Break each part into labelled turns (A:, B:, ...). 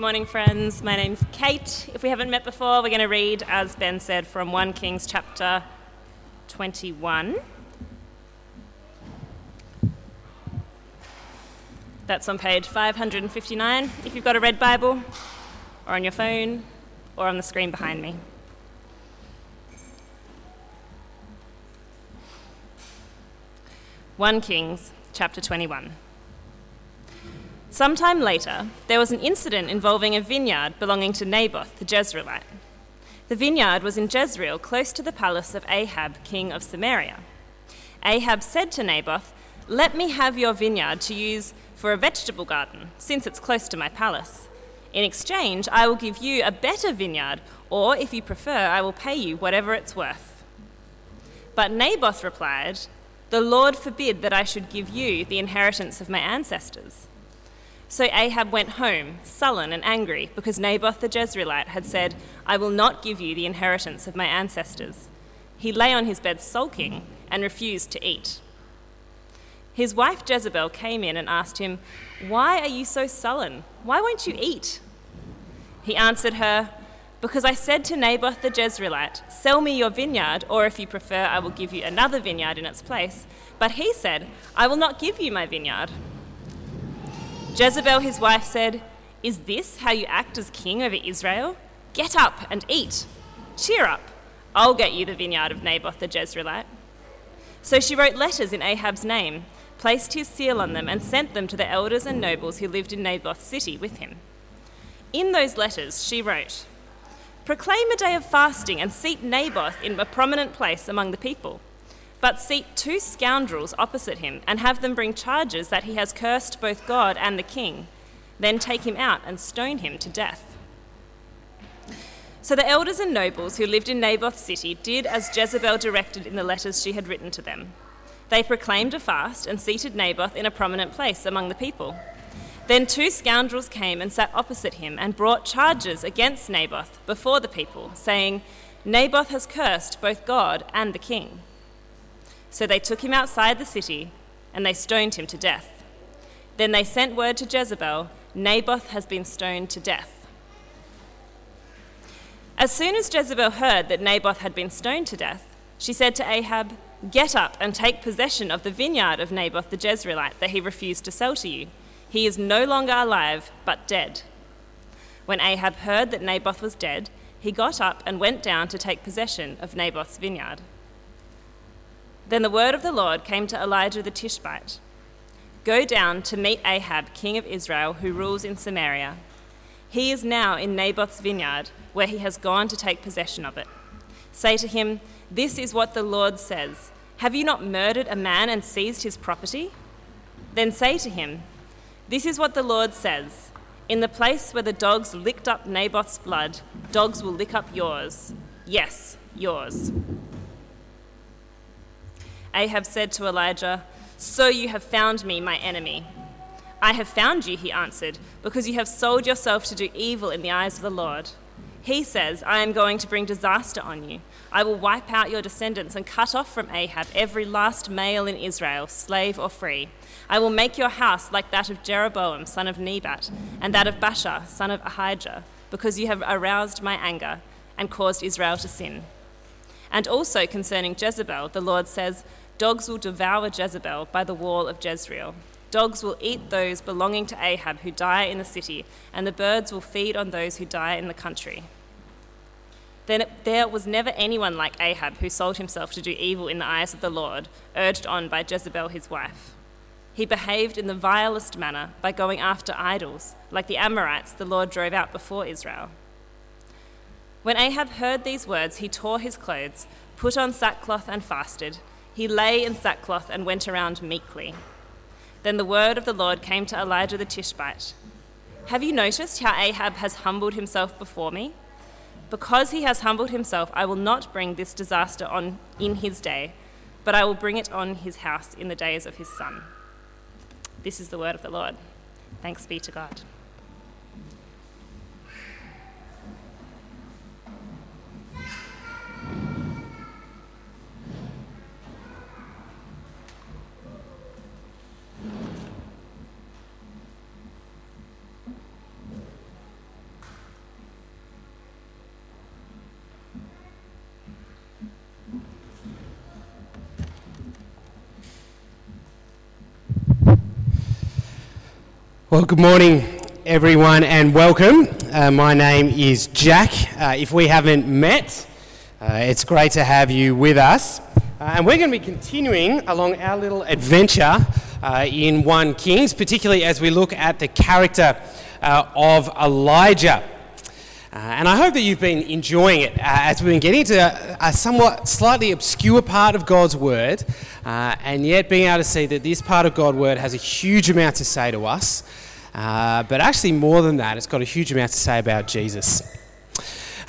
A: morning, friends. My name's Kate. If we haven't met before, we're going to read, as Ben said, from 1 Kings chapter 21. That's on page 559 if you've got a red Bible, or on your phone, or on the screen behind me. One Kings chapter 21. Sometime later, there was an incident involving a vineyard belonging to Naboth the Jezreelite. The vineyard was in Jezreel, close to the palace of Ahab, king of Samaria. Ahab said to Naboth, Let me have your vineyard to use for a vegetable garden, since it's close to my palace. In exchange, I will give you a better vineyard, or if you prefer, I will pay you whatever it's worth. But Naboth replied, The Lord forbid that I should give you the inheritance of my ancestors. So Ahab went home, sullen and angry, because Naboth the Jezreelite had said, I will not give you the inheritance of my ancestors. He lay on his bed sulking and refused to eat. His wife Jezebel came in and asked him, Why are you so sullen? Why won't you eat? He answered her, Because I said to Naboth the Jezreelite, Sell me your vineyard, or if you prefer, I will give you another vineyard in its place. But he said, I will not give you my vineyard. Jezebel, his wife, said, Is this how you act as king over Israel? Get up and eat. Cheer up. I'll get you the vineyard of Naboth the Jezreelite. So she wrote letters in Ahab's name, placed his seal on them, and sent them to the elders and nobles who lived in Naboth's city with him. In those letters, she wrote, Proclaim a day of fasting and seat Naboth in a prominent place among the people but seat two scoundrels opposite him and have them bring charges that he has cursed both God and the king. Then take him out and stone him to death. So the elders and nobles who lived in Naboth's city did as Jezebel directed in the letters she had written to them. They proclaimed a fast and seated Naboth in a prominent place among the people. Then two scoundrels came and sat opposite him and brought charges against Naboth before the people, saying, Naboth has cursed both God and the king. So they took him outside the city and they stoned him to death. Then they sent word to Jezebel Naboth has been stoned to death. As soon as Jezebel heard that Naboth had been stoned to death, she said to Ahab, Get up and take possession of the vineyard of Naboth the Jezreelite that he refused to sell to you. He is no longer alive, but dead. When Ahab heard that Naboth was dead, he got up and went down to take possession of Naboth's vineyard. Then the word of the Lord came to Elijah the Tishbite Go down to meet Ahab, king of Israel, who rules in Samaria. He is now in Naboth's vineyard, where he has gone to take possession of it. Say to him, This is what the Lord says Have you not murdered a man and seized his property? Then say to him, This is what the Lord says In the place where the dogs licked up Naboth's blood, dogs will lick up yours. Yes, yours. Ahab said to Elijah, So you have found me, my enemy. I have found you, he answered, because you have sold yourself to do evil in the eyes of the Lord. He says, I am going to bring disaster on you. I will wipe out your descendants and cut off from Ahab every last male in Israel, slave or free. I will make your house like that of Jeroboam, son of Nebat, and that of Baasha, son of Ahijah, because you have aroused my anger and caused Israel to sin. And also concerning Jezebel, the Lord says, Dogs will devour Jezebel by the wall of Jezreel. Dogs will eat those belonging to Ahab who die in the city, and the birds will feed on those who die in the country. Then there was never anyone like Ahab who sold himself to do evil in the eyes of the Lord, urged on by Jezebel his wife. He behaved in the vilest manner by going after idols, like the Amorites the Lord drove out before Israel. When Ahab heard these words, he tore his clothes, put on sackcloth, and fasted. He lay in sackcloth and went around meekly. Then the word of the Lord came to Elijah the Tishbite Have you noticed how Ahab has humbled himself before me? Because he has humbled himself, I will not bring this disaster on in his day, but I will bring it on his house in the days of his son. This is the word of the Lord. Thanks be to God.
B: Well, good morning, everyone, and welcome. Uh, my name is Jack. Uh, if we haven't met, it's great to have you with us. Uh, and we're going to be continuing along our little adventure uh, in 1 Kings, particularly as we look at the character uh, of Elijah. and I hope that you've been enjoying it as we've been getting to a, a, somewhat slightly obscure part of God's Word, and yet being able to see that this part of God's Word has a huge amount to say to us. Uh, but actually, more than that, it's got a huge amount to say about Jesus.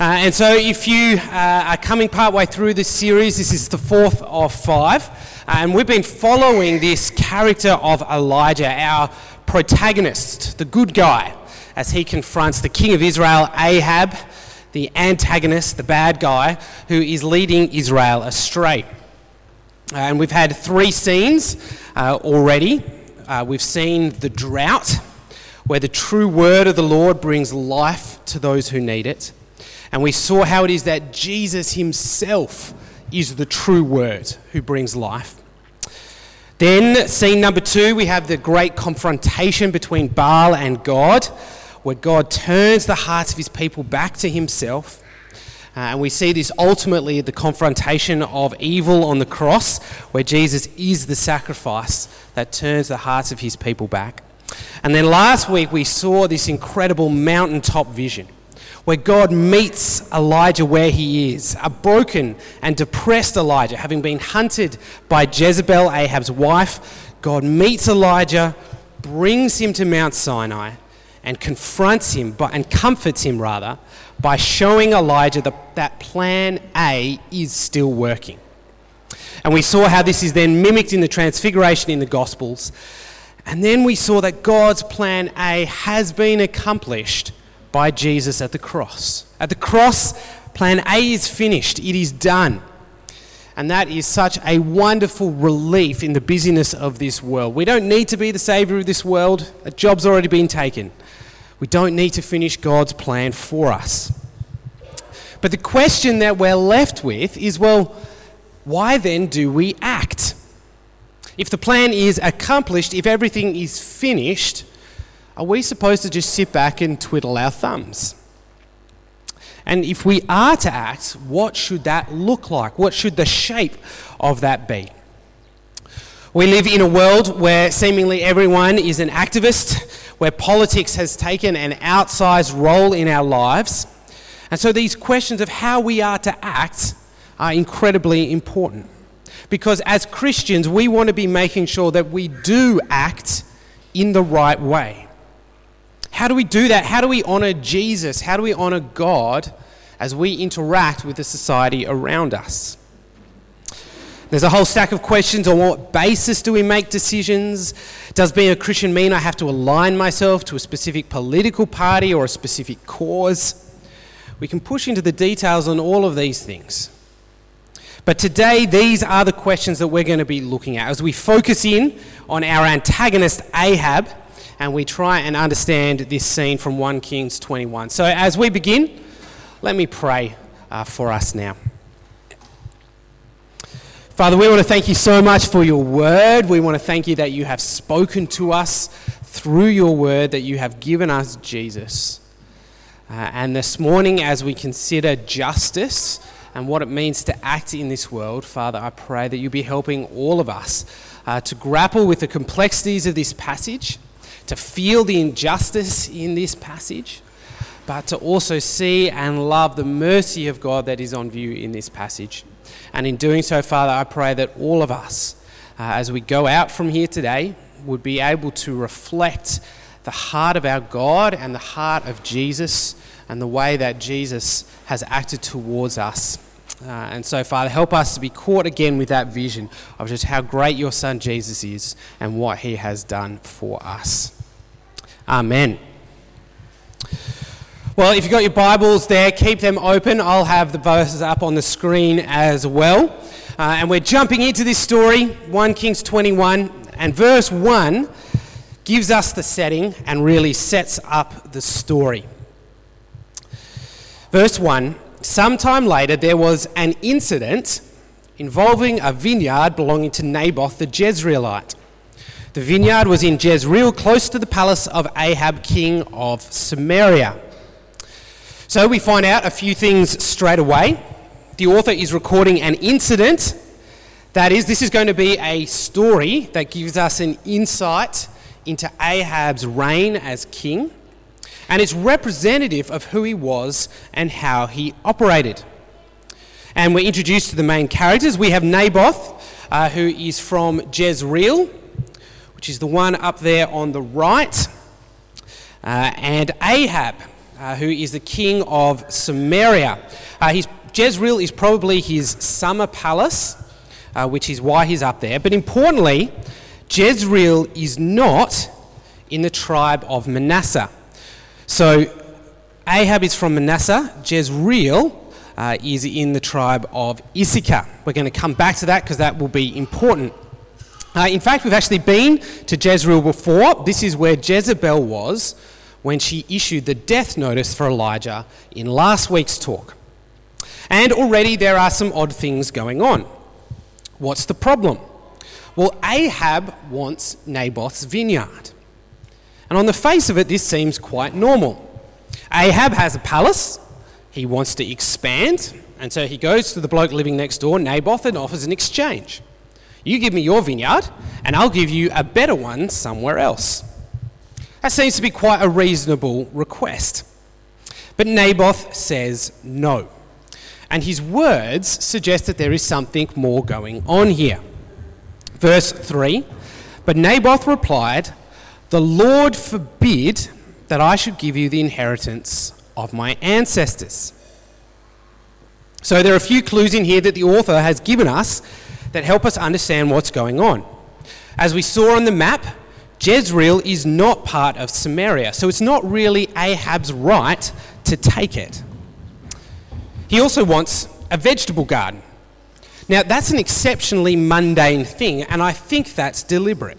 B: Uh, and so, if you uh, are coming partway through this series, this is the fourth of five. Uh, and we've been following this character of Elijah, our protagonist, the good guy, as he confronts the king of Israel, Ahab, the antagonist, the bad guy, who is leading Israel astray. Uh, and we've had three scenes uh, already. we've seen the drought where the true word of the Lord brings life to those who need it. And we saw how it is that Jesus himself is the true word who brings life. Then, scene number two, we have the great confrontation between Baal and God, where God turns the hearts of his people back to himself. Uh, and we see this ultimately the confrontation of evil on the cross, where Jesus is the sacrifice that turns the hearts of his people back. And then last week we saw this incredible mountaintop vision where God meets Elijah where he is, a broken and depressed Elijah, having been hunted by Jezebel, Ahab's wife. God meets Elijah, brings him to Mount Sinai, and confronts him, and comforts him rather, by showing Elijah that, that plan A is still working. And we saw how this is then mimicked in the Transfiguration in the Gospels and then we saw that God's plan A has been accomplished by Jesus at the cross. At the cross, plan A is finished, it is done. And that is such a wonderful relief in the busyness of this world. We don't need to be the Savior of this world, a job's already been taken. We don't need to finish God's plan for us. But the question that we're left with is well, why then do we act? If the plan is accomplished, if everything is finished, are we supposed to just sit back and twiddle our thumbs? And if we are to act, what should that look like? What should the shape of that be? We live in a world where seemingly everyone is an activist, where politics has taken an outsized role in our lives. And so these questions of how we are to act are incredibly important because as Christians, we want to be making sure that we do act in the right way. How do we do that? How do we honor Jesus? How do we honor God as we interact with the society around us? There's a whole stack of questions on what basis do we make decisions? Does being a Christian mean I have to align myself to a specific political party or a specific cause? We can push into the details on all of these things. But today, these are the questions that we're going to be looking at as we focus in on our antagonist Ahab and we try and understand this scene from 1 Kings 21. So, as we begin, let me pray uh, for us now. Father, we want to thank you so much for your word. We want to thank you that you have spoken to us through your word, that you have given us Jesus. Uh, and this morning, as we consider justice, and what it means to act in this world, Father, I pray that you be helping all of us uh, to grapple with the complexities of this passage, to feel the injustice in this passage, but to also see and love the mercy of God that is on view in this passage. And in doing so, Father, I pray that all of us, uh, as we go out from here today, would be able to reflect the heart of our God and the heart of Jesus and the way that Jesus has acted towards us. Uh, and so, Father, help us to be caught again with that vision of just how great your Son Jesus is and what he has done for us. Amen. Well, if you've got your Bibles there, keep them open. I'll have the verses up on the screen as well. Uh, and we're jumping into this story, 1 Kings 21, and verse 1 gives us the setting and really sets up the story. Verse 1 Sometime later, there was an incident involving a vineyard belonging to Naboth the Jezreelite. The vineyard was in Jezreel, close to the palace of Ahab, king of Samaria. So we find out a few things straight away. The author is recording an incident. That is, this is going to be a story that gives us an insight into Ahab's reign as king, and it's representative of who he was and how he operated. And we're introduced to the main characters. We have Naboth, uh, who is from Jezreel which is the one up there on the right, uh, and Ahab, uh, who is the king of Samaria. Uh, his, Jezreel is probably his summer palace, uh, which is why he's up there. But importantly, Jezreel is not in the tribe of Manasseh. So Ahab is from Manasseh, Jezreel uh, is in the tribe of Issachar. We're going to come back to that because that will be important. Uh, in fact, we've actually been to Jezreel before. This is where Jezebel was when she issued the death notice for Elijah in last week's talk. And already there are some odd things going on. What's the problem? Well, Ahab wants Naboth's vineyard. And on the face of it, this seems quite normal. Ahab has a palace, he wants to expand, and so he goes to the bloke living next door, Naboth, and offers an exchange. You give me your vineyard, and I'll give you a better one somewhere else. That seems to be quite a reasonable request. But Naboth says no. And his words suggest that there is something more going on here. Verse 3 But Naboth replied, The Lord forbid that I should give you the inheritance of my ancestors. So there are a few clues in here that the author has given us that help us understand what's going on. As we saw on the map, Jezreel is not part of Samaria, so it's not really Ahab's right to take it. He also wants a vegetable garden. Now, that's an exceptionally mundane thing, and I think that's deliberate.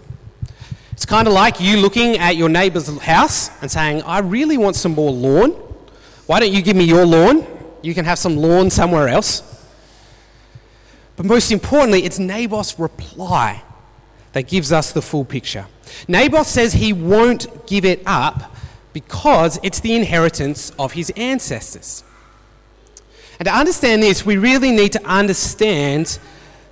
B: It's kind of like you looking at your neighbour's house and saying, I really want some more lawn. Why don't you give me your lawn? You can have some lawn somewhere else. But most importantly, it's Naboth's reply that gives us the full picture. Naboth says he won't give it up because it's the inheritance of his ancestors. And to understand this, we really need to understand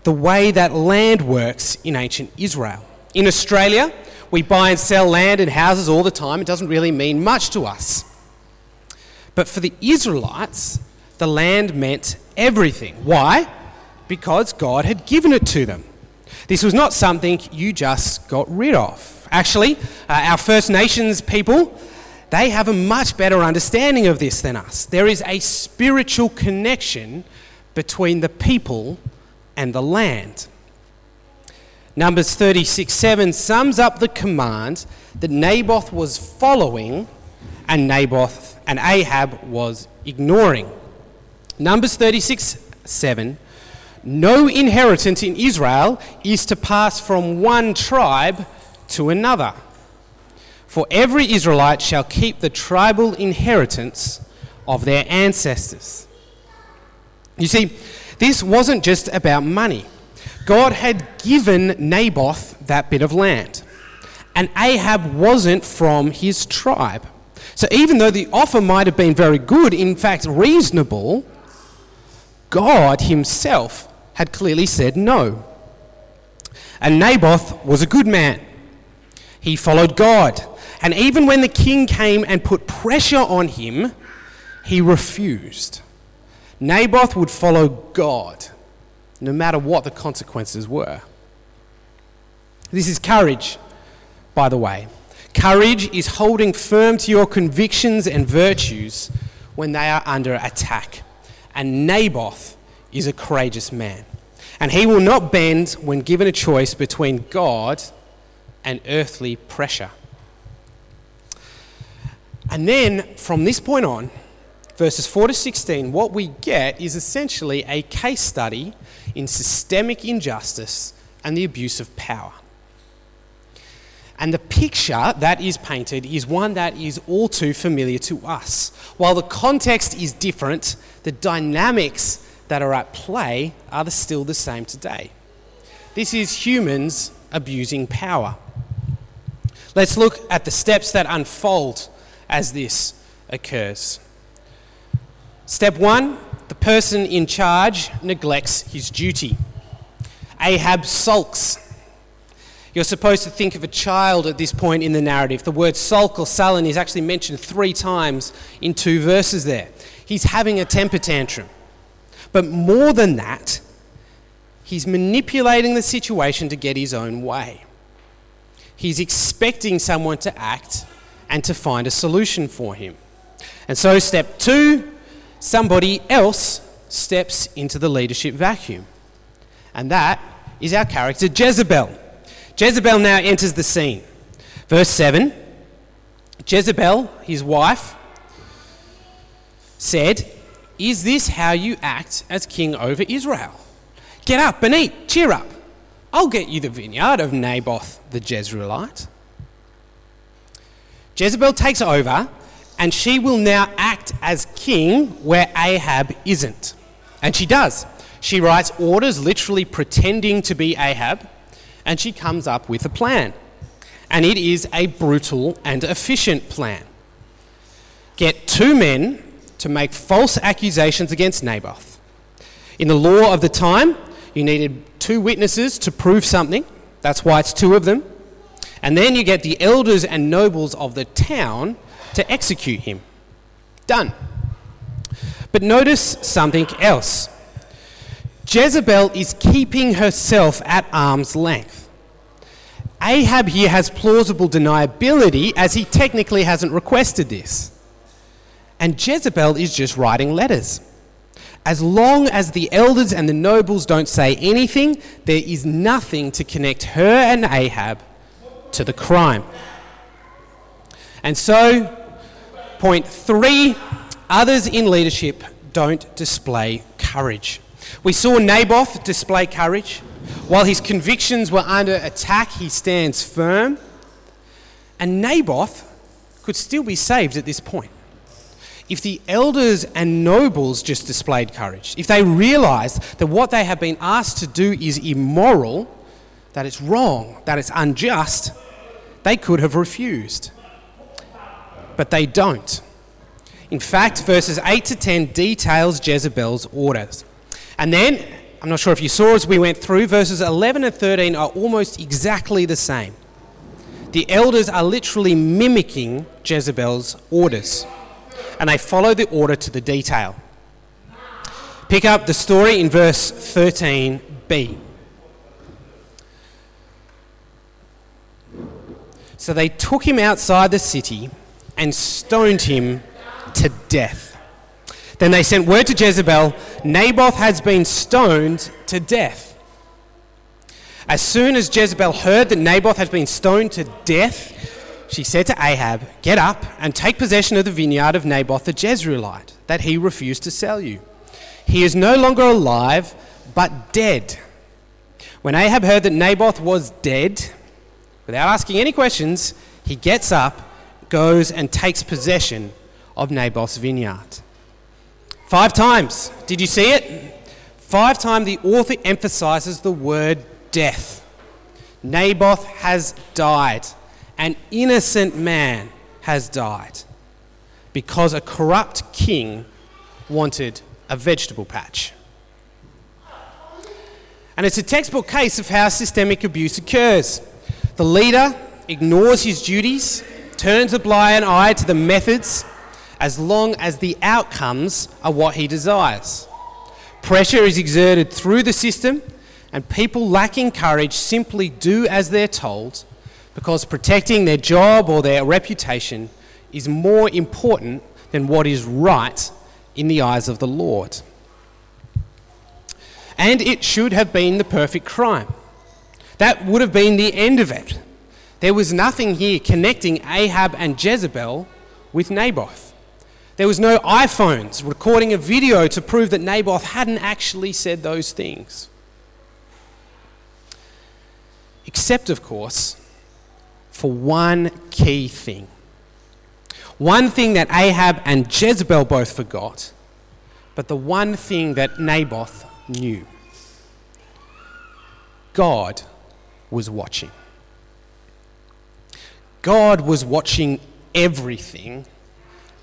B: the way that land works in ancient Israel. In Australia, we buy and sell land and houses all the time. It doesn't really mean much to us. But for the Israelites, the land meant everything. Why? because God had given it to them. This was not something you just got rid of. Actually, uh, our First Nations people, they have a much better understanding of this than us. There is a spiritual connection between the people and the land. Numbers 36 7 sums up the command that Naboth was following and Naboth and Ahab was ignoring. Numbers 36 7 no inheritance in Israel is to pass from one tribe to another. For every Israelite shall keep the tribal inheritance of their ancestors. You see, this wasn't just about money. God had given Naboth that bit of land, and Ahab wasn't from his tribe. So even though the offer might have been very good, in fact reasonable, God himself had clearly said no. And Naboth was a good man. He followed God. And even when the king came and put pressure on him, he refused. Naboth would follow God, no matter what the consequences were. This is courage, by the way. Courage is holding firm to your convictions and virtues when they are under attack. And Naboth is a courageous man. And he will not bend when given a choice between God and earthly pressure. And then from this point on, verses 4 to 16, what we get is essentially a case study in systemic injustice and the abuse of power. And the picture that is painted is one that is all too familiar to us. While the context is different, the dynamics that are at play are still the same today. This is humans abusing power. Let's look at the steps that unfold as this occurs. Step one the person in charge neglects his duty. Ahab sulks. You're supposed to think of a child at this point in the narrative. The word sulk or sullen is actually mentioned three times in two verses there. He's having a temper tantrum. But more than that, he's manipulating the situation to get his own way. He's expecting someone to act and to find a solution for him. And so, step two somebody else steps into the leadership vacuum. And that is our character Jezebel. Jezebel now enters the scene. Verse 7 Jezebel, his wife, said, Is this how you act as king over Israel? Get up and eat, cheer up. I'll get you the vineyard of Naboth the Jezreelite. Jezebel takes over, and she will now act as king where Ahab isn't. And she does. She writes orders, literally pretending to be Ahab, and she comes up with a plan. And it is a brutal and efficient plan. Get two men to make false accusations against Naboth. In the law of the time, you needed two witnesses to prove something. That's why it's two of them. And then you get the elders and nobles of the town to execute him. Done. But notice something else. Jezebel is keeping herself at arm's length. Ahab here has plausible deniability as he technically hasn't requested this. And Jezebel is just writing letters. As long as the elders and the nobles don't say anything, there is nothing to connect her and Ahab to the crime. And so, point three others in leadership don't display courage. We saw Naboth display courage. While his convictions were under attack, he stands firm. And Naboth could still be saved at this point. If the elders and nobles just displayed courage, if they realized that what they have been asked to do is immoral, that it's wrong, that it's unjust, they could have refused. But they don't. In fact, verses 8 to 10 details Jezebel's orders. And then, I'm not sure if you saw as we went through, verses 11 and 13 are almost exactly the same. The elders are literally mimicking Jezebel's orders, and they follow the order to the detail. Pick up the story in verse 13b. So they took him outside the city and stoned him to death. Then they sent word to Jezebel Naboth has been stoned to death. As soon as Jezebel heard that Naboth had been stoned to death, she said to Ahab, Get up and take possession of the vineyard of Naboth the Jezreelite that he refused to sell you. He is no longer alive, but dead. When Ahab heard that Naboth was dead, Without asking any questions, he gets up, goes, and takes possession of Naboth's vineyard. Five times. Did you see it? Five times the author emphasizes the word death. Naboth has died. An innocent man has died because a corrupt king wanted a vegetable patch. And it's a textbook case of how systemic abuse occurs. The leader ignores his duties, turns a blind eye to the methods, as long as the outcomes are what he desires. Pressure is exerted through the system, and people lacking courage simply do as they're told because protecting their job or their reputation is more important than what is right in the eyes of the Lord. And it should have been the perfect crime. That would have been the end of it. There was nothing here connecting Ahab and Jezebel with Naboth. There was no iPhones recording a video to prove that Naboth hadn't actually said those things. Except, of course, for one key thing. One thing that Ahab and Jezebel both forgot, but the one thing that Naboth knew God was watching. God was watching everything,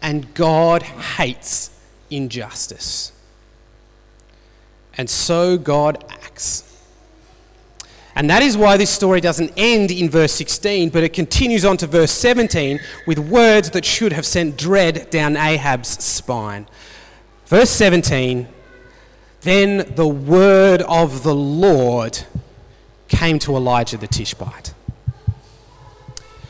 B: and God hates injustice. And so God acts. And that is why this story doesn't end in verse 16, but it continues on to verse 17 with words that should have sent dread down Ahab's spine. Verse 17 Then the word of the Lord came to Elijah the Tishbite.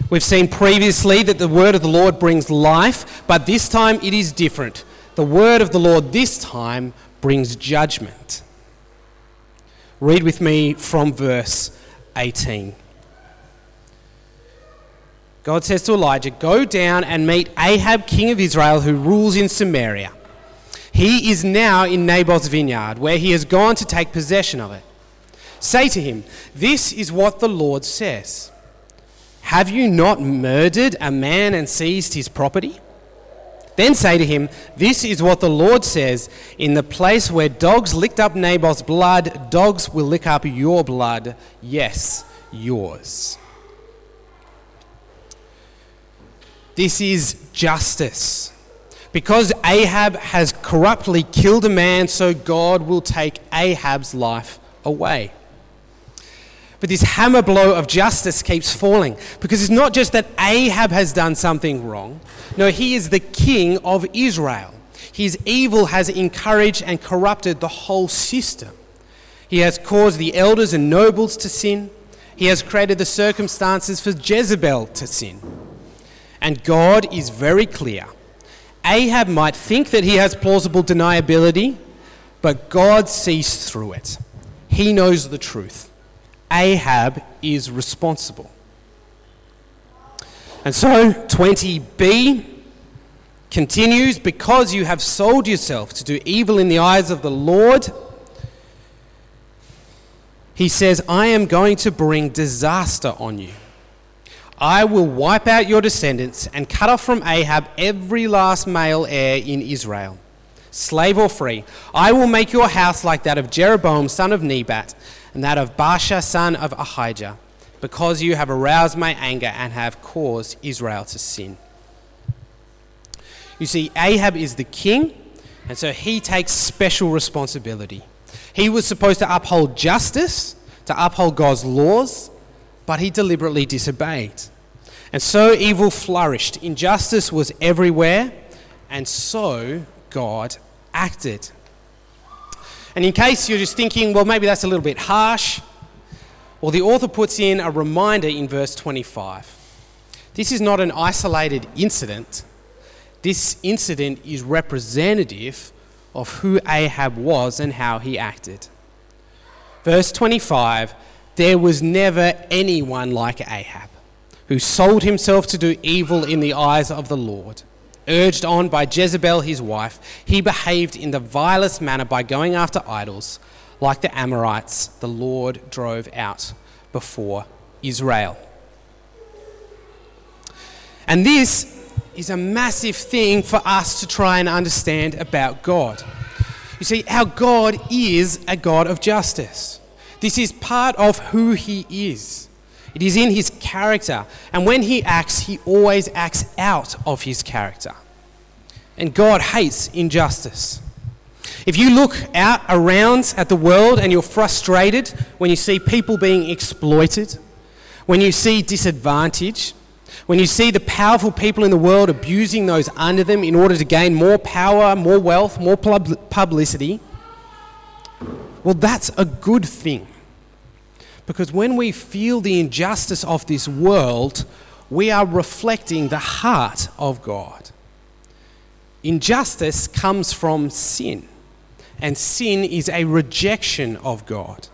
B: We've seen previously that the word of the Lord brings life, but this time it is different. The word of the Lord this time brings judgment. Read with me from verse 18. God says to Elijah, Go down and meet Ahab, king of Israel, who rules in Samaria. He is now in Naboth's vineyard, where he has gone to take possession of it. Say to him, This is what the Lord says Have you not murdered a man and seized his property? Then say to him, This is what the Lord says In the place where dogs licked up Naboth's blood, dogs will lick up your blood. Yes, yours. This is justice. Because Ahab has corruptly killed a man, so God will take Ahab's life away. But this hammer blow of justice keeps falling because it's not just that Ahab has done something wrong. No, he is the king of Israel. His evil has encouraged and corrupted the whole system. He has caused the elders and nobles to sin. He has created the circumstances for Jezebel to sin. And God is very clear. Ahab might think that he has plausible deniability, but God sees through it. He knows the truth. Ahab is responsible. And so 20b continues because you have sold yourself to do evil in the eyes of the Lord. He says, I am going to bring disaster on you. I will wipe out your descendants and cut off from Ahab every last male heir in Israel, slave or free. I will make your house like that of Jeroboam, son of Nebat and that of Baasha son of Ahijah, because you have aroused my anger and have caused Israel to sin. You see, Ahab is the king, and so he takes special responsibility. He was supposed to uphold justice, to uphold God's laws, but he deliberately disobeyed. And so evil flourished. Injustice was everywhere, and so God acted. And in case you're just thinking, well, maybe that's a little bit harsh, well, the author puts in a reminder in verse 25. This is not an isolated incident. This incident is representative of who Ahab was and how he acted. Verse 25 There was never anyone like Ahab who sold himself to do evil in the eyes of the Lord. Urged on by Jezebel, his wife, he behaved in the vilest manner by going after idols, like the Amorites the Lord drove out before Israel. And this is a massive thing for us to try and understand about God. You see, our God is a God of justice. This is part of who He is. It is in his character. And when he acts, he always acts out of his character. And God hates injustice. If you look out around at the world and you're frustrated when you see people being exploited, when you see disadvantage, when you see the powerful people in the world abusing those under them in order to gain more power, more wealth, more publicity, well, that's a good thing. Because when we feel the injustice of this world, we are reflecting the heart of God. Injustice comes from sin, and sin is a rejection of God.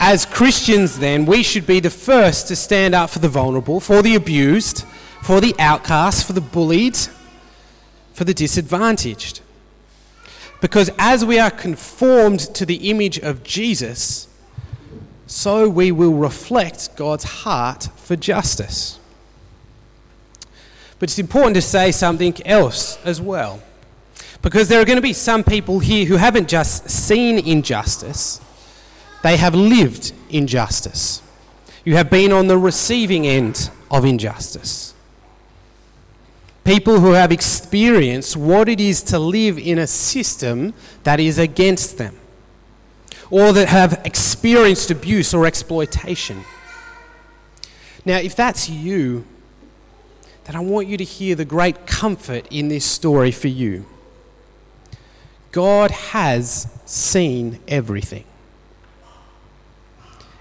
B: As Christians, then, we should be the first to stand up for the vulnerable, for the abused, for the outcast, for the bullied, for the disadvantaged. Because as we are conformed to the image of Jesus, so we will reflect God's heart for justice. But it's important to say something else as well. Because there are going to be some people here who haven't just seen injustice, they have lived injustice. You have been on the receiving end of injustice. People who have experienced what it is to live in a system that is against them, or that have experienced abuse or exploitation. Now, if that's you, then I want you to hear the great comfort in this story for you. God has seen everything.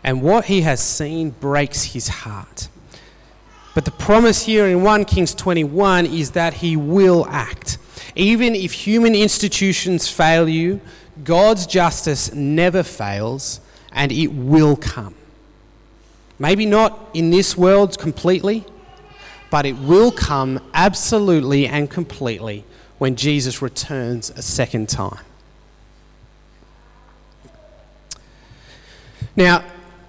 B: And what he has seen breaks his heart. But the promise here in 1 Kings 21 is that he will act. Even if human institutions fail you, God's justice never fails and it will come. Maybe not in this world completely, but it will come absolutely and completely when Jesus returns a second time. Now,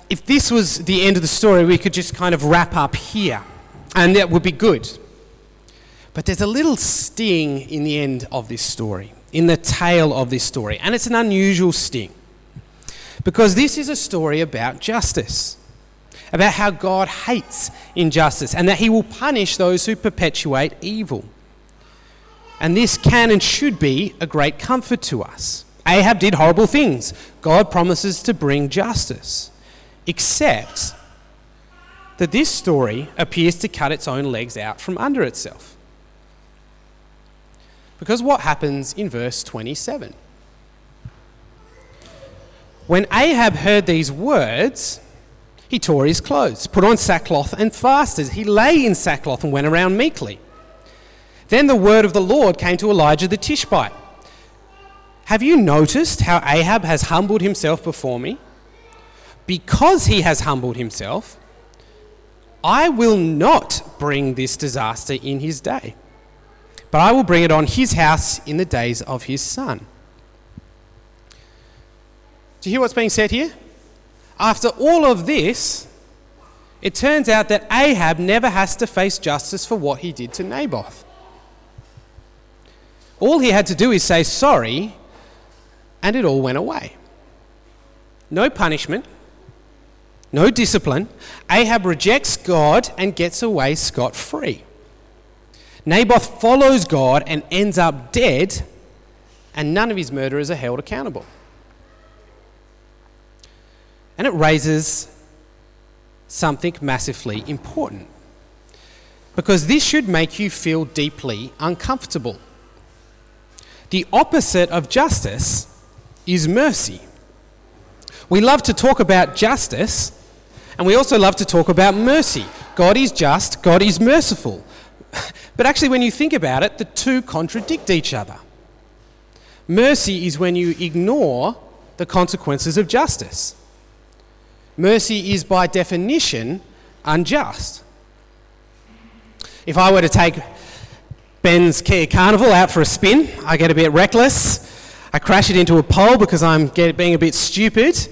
B: if this was the end of the story, we could just kind of wrap up here, and that would be good. But there's a little sting in the end of this story, in the tail of this story, and it's an unusual sting. Because this is a story about justice, about how God hates injustice, and that He will punish those who perpetuate evil. And this can and should be a great comfort to us. Ahab did horrible things. God promises to bring justice. Except that this story appears to cut its own legs out from under itself. Because what happens in verse 27? When Ahab heard these words, he tore his clothes, put on sackcloth, and fasted. He lay in sackcloth and went around meekly. Then the word of the Lord came to Elijah the Tishbite Have you noticed how Ahab has humbled himself before me? Because he has humbled himself, I will not bring this disaster in his day, but I will bring it on his house in the days of his son. Do you hear what's being said here? After all of this, it turns out that Ahab never has to face justice for what he did to Naboth. All he had to do is say sorry, and it all went away. No punishment, no discipline. Ahab rejects God and gets away scot free. Naboth follows God and ends up dead, and none of his murderers are held accountable. And it raises something massively important. Because this should make you feel deeply uncomfortable. The opposite of justice is mercy. We love to talk about justice, and we also love to talk about mercy. God is just, God is merciful. But actually, when you think about it, the two contradict each other. Mercy is when you ignore the consequences of justice. Mercy is, by definition, unjust. If I were to take Ben's Kia Carnival out for a spin, I get a bit reckless. I crash it into a pole because I'm being a bit stupid.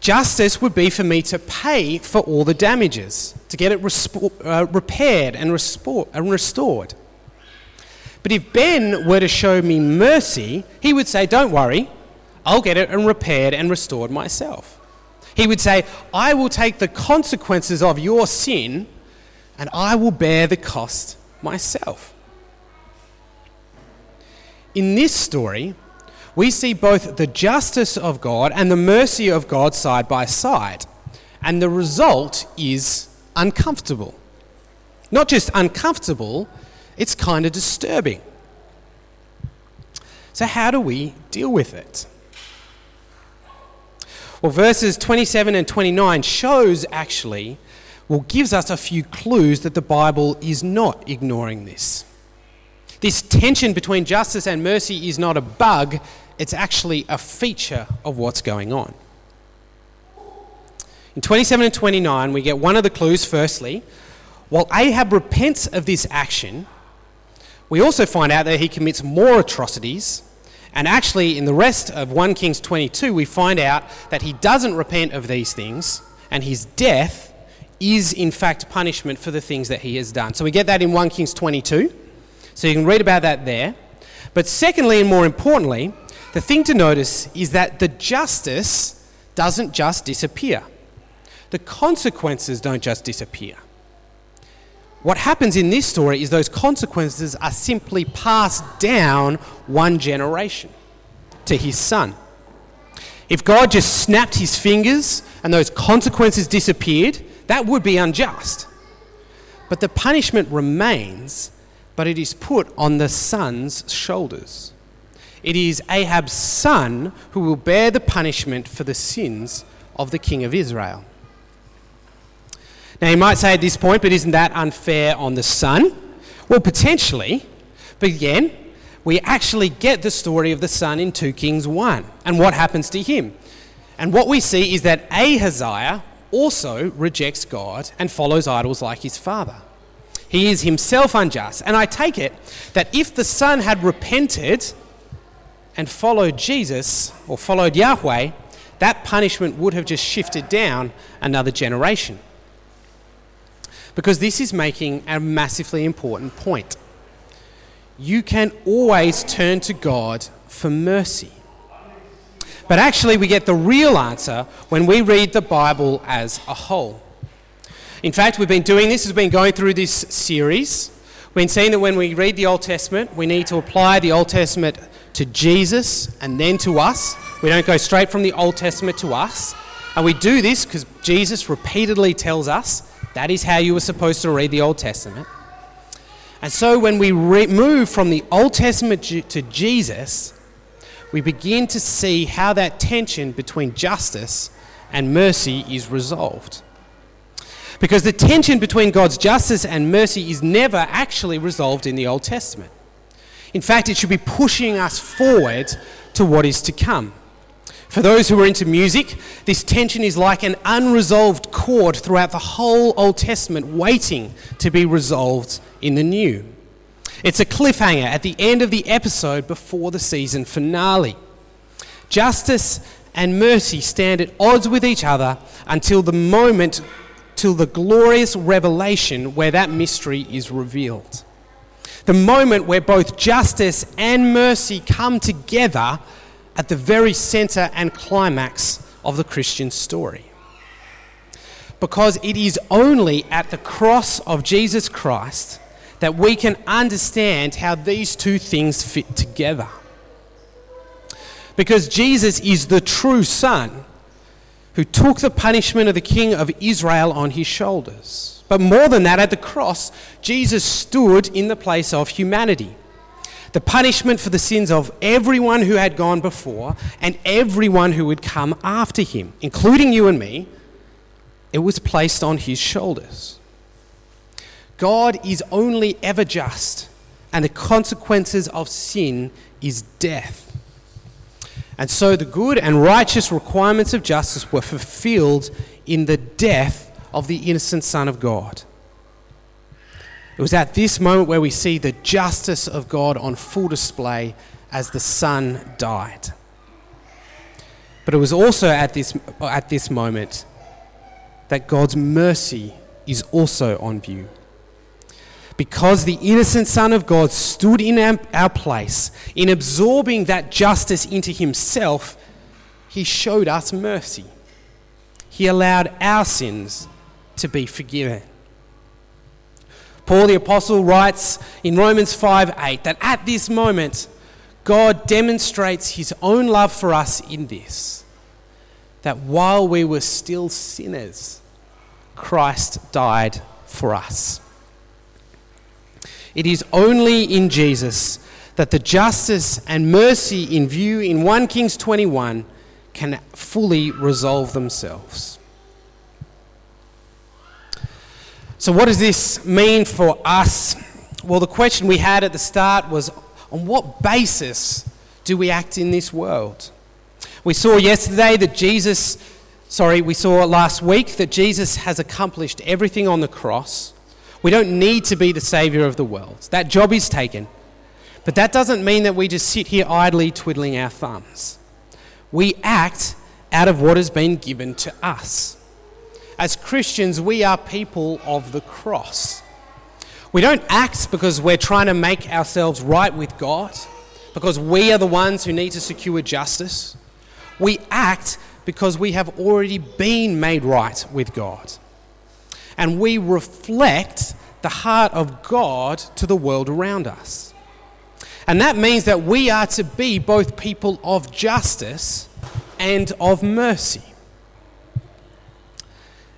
B: Justice would be for me to pay for all the damages, to get it respo- uh, repaired and, respo- and restored. But if Ben were to show me mercy, he would say, Don't worry, I'll get it and repaired and restored myself. He would say, I will take the consequences of your sin and I will bear the cost myself. In this story, we see both the justice of God and the mercy of God side by side. And the result is uncomfortable. Not just uncomfortable, it's kind of disturbing. So, how do we deal with it? Well, verses 27 and 29 shows actually, well, gives us a few clues that the Bible is not ignoring this. This tension between justice and mercy is not a bug, it's actually a feature of what's going on. In 27 and 29, we get one of the clues firstly. While Ahab repents of this action, we also find out that he commits more atrocities. And actually, in the rest of 1 Kings 22, we find out that he doesn't repent of these things, and his death is, in fact, punishment for the things that he has done. So we get that in 1 Kings 22. So you can read about that there. But secondly, and more importantly, the thing to notice is that the justice doesn't just disappear. the consequences don't just disappear. What happens in this story is those consequences are simply passed down one generation to his son. If God just snapped his fingers and those consequences disappeared, that would be unjust. But the punishment remains, but it is put on the son's shoulders. It is Ahab's son who will bear the punishment for the sins of the king of Israel. Now, you might say at this point, but isn't that unfair on the son? Well, potentially. But again, we actually get the story of the son in 2 Kings 1 and what happens to him. And what we see is that Ahaziah also rejects God and follows idols like his father. He is himself unjust. And I take it that if the son had repented and followed Jesus or followed Yahweh, that punishment would have just shifted down another generation. Because this is making a massively important point. You can always turn to God for mercy. But actually, we get the real answer when we read the Bible as a whole. In fact, we've been doing this, we've been going through this series. We've been saying that when we read the Old Testament, we need to apply the Old Testament to Jesus and then to us. We don't go straight from the Old Testament to us. And we do this because Jesus repeatedly tells us that is how you were supposed to read the Old Testament. And so when we re- move from the Old Testament to Jesus, we begin to see how that tension between justice and mercy is resolved. Because the tension between God's justice and mercy is never actually resolved in the Old Testament. In fact, it should be pushing us forward to what is to come. For those who are into music, this tension is like an unresolved chord throughout the whole Old Testament, waiting to be resolved in the New. It's a cliffhanger at the end of the episode before the season finale. Justice and mercy stand at odds with each other until the moment till the glorious revelation where that mystery is revealed. The moment where both justice and mercy come together at the very center and climax of the Christian story. Because it is only at the cross of Jesus Christ that we can understand how these two things fit together. Because Jesus is the true Son who took the punishment of the king of Israel on his shoulders. But more than that, at the cross, Jesus stood in the place of humanity. The punishment for the sins of everyone who had gone before and everyone who would come after him, including you and me, it was placed on his shoulders. God is only ever just, and the consequences of sin is death. And so the good and righteous requirements of justice were fulfilled in the death of the innocent Son of God. It was at this moment where we see the justice of God on full display as the Son died. But it was also at this, at this moment that God's mercy is also on view because the innocent Son of God stood in our, place, in absorbing that justice into himself, he showed us mercy. He allowed our sins to be forgiven. Paul the Apostle writes in Romans 5 8 that at this moment, God demonstrates his own love for us in this that while we were still sinners, Christ died for us. It is only in Jesus that the justice and mercy in view in 1 Kings 21 can fully resolve themselves. So, what does this mean for us? Well, the question we had at the start was on what basis do we act in this world? We saw yesterday that Jesus, sorry, we saw last week that Jesus has accomplished everything on the cross. We don't need to be the savior of the world. That job is taken. But that doesn't mean that we just sit here idly twiddling our thumbs. We act out of what has been given to us. As Christians, we are people of the cross. We don't act because we're trying to make ourselves right with God, because we are the ones who need to secure justice. We act because we have already been made right with God. And we reflect the heart of God to the world around us. And that means that we are to be both people of justice and of mercy.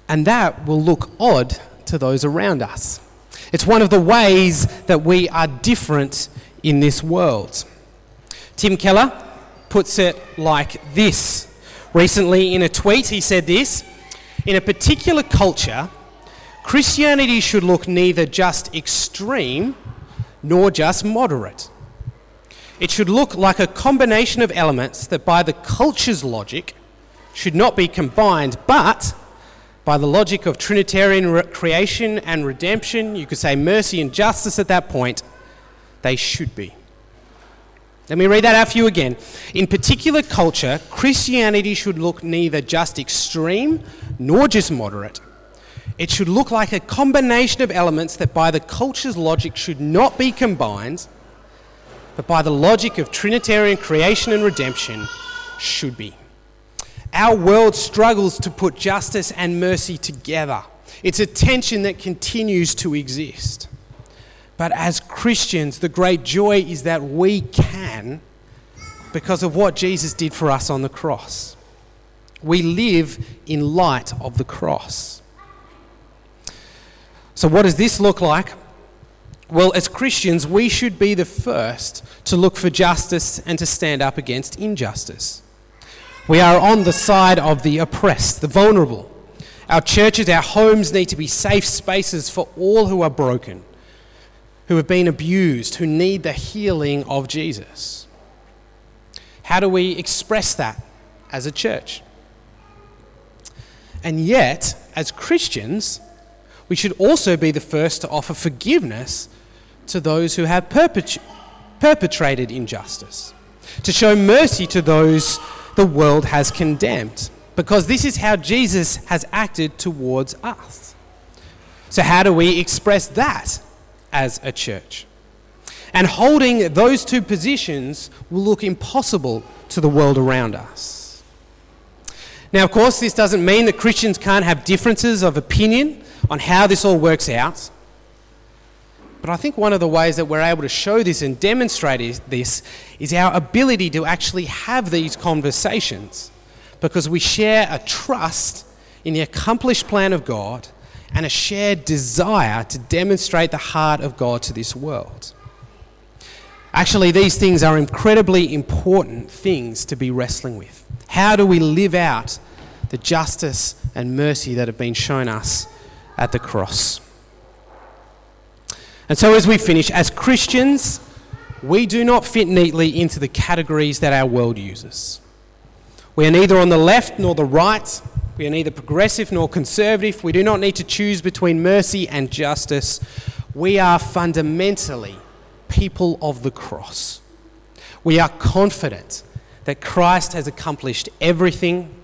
B: And that will look odd to those around us. It's one of the ways that we are different in this world. Tim Keller puts it like this. Recently, in a tweet, he said this In a particular culture, Christianity should look neither just extreme nor just moderate. It should look like a combination of elements that, by the culture's logic, should not be combined, but by the logic of Trinitarian re- creation and redemption, you could say mercy and justice at that point, they should be. Let me read that out for you again. In particular culture, Christianity should look neither just extreme nor just moderate. It should look like a combination of elements that, by the culture's logic, should not be combined, but by the logic of Trinitarian creation and redemption, should be. Our world struggles to put justice and mercy together. It's a tension that continues to exist. But as Christians, the great joy is that we can because of what Jesus did for us on the cross. We live in light of the cross. So, what does this look like? Well, as Christians, we should be the first to look for justice and to stand up against injustice. We are on the side of the oppressed, the vulnerable. Our churches, our homes need to be safe spaces for all who are broken, who have been abused, who need the healing of Jesus. How do we express that as a church? And yet, as Christians, we should also be the first to offer forgiveness to those who have perpet- perpetrated injustice, to show mercy to those the world has condemned. Because this is how Jesus has acted towards us. So, how do we express that as a church? And holding those two positions will look impossible to the world around us. Now, of course, this doesn't mean that Christians can't have differences of opinion on how this all works out. But I think one of the ways that we're able to show this and demonstrate this is our ability to actually have these conversations because we share a trust in the accomplished plan of God and a shared desire to demonstrate the heart of God to this world. Actually, these things are incredibly important things to be wrestling with. How do we live out the justice and mercy that have been shown us at the cross? And so, as we finish, as Christians, we do not fit neatly into the categories that our world uses. We are neither on the left nor the right. We are neither progressive nor conservative. We do not need to choose between mercy and justice. We are fundamentally people of the cross. We are confident that Christ has accomplished everything,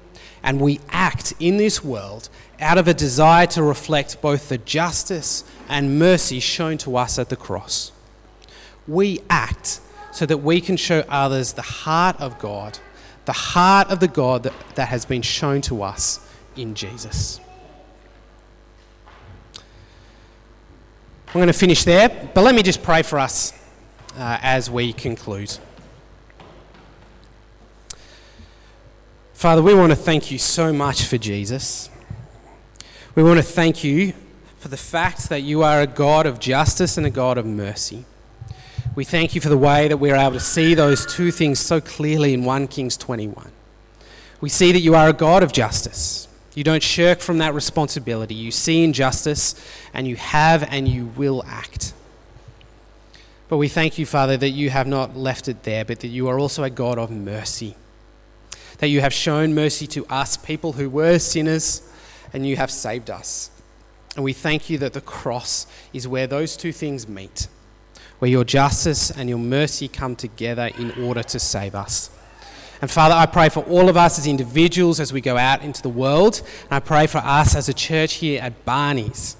B: and we act in this world out of a desire to reflect both the justice and mercy shown to us at the cross. We act so that we can show others the heart of God, the heart of the God that, that has been shown to us in Jesus. I'm going to finish there, but let me just pray for us uh, as we conclude. Father, we want to thank you so much for Jesus. We want to thank you for the fact that you are a God of justice and a God of mercy. We thank you for the way that we're able to see those two things so clearly in 1 Kings 21. We see that you are a God of justice. You don't shirk from that responsibility. You see injustice and you have and you will act. But we thank you, Father, that you have not left it there, but that you are also a God of mercy. That you have shown mercy to us, people who were sinners and you have saved us. And we thank you that the cross is where those two things meet, where your justice and your mercy come together in order to save us. And Father, I pray for all of us as individuals as we go out into the world, and I pray for us as a church here at Barney's,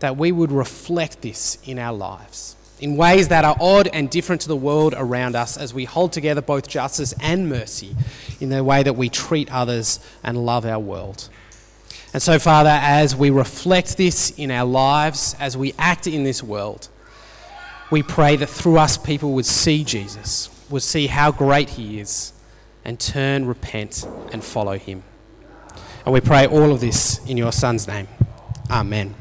B: that we would reflect this in our lives, in ways that are odd and different to the world around us as we hold together both justice and mercy in the way that we treat others and love our world. And so, Father, as we reflect this in our lives, as we act in this world, we pray that through us people would see Jesus, would see how great he is, and turn, repent, and follow him. And we pray all of this in your Son's name. Amen.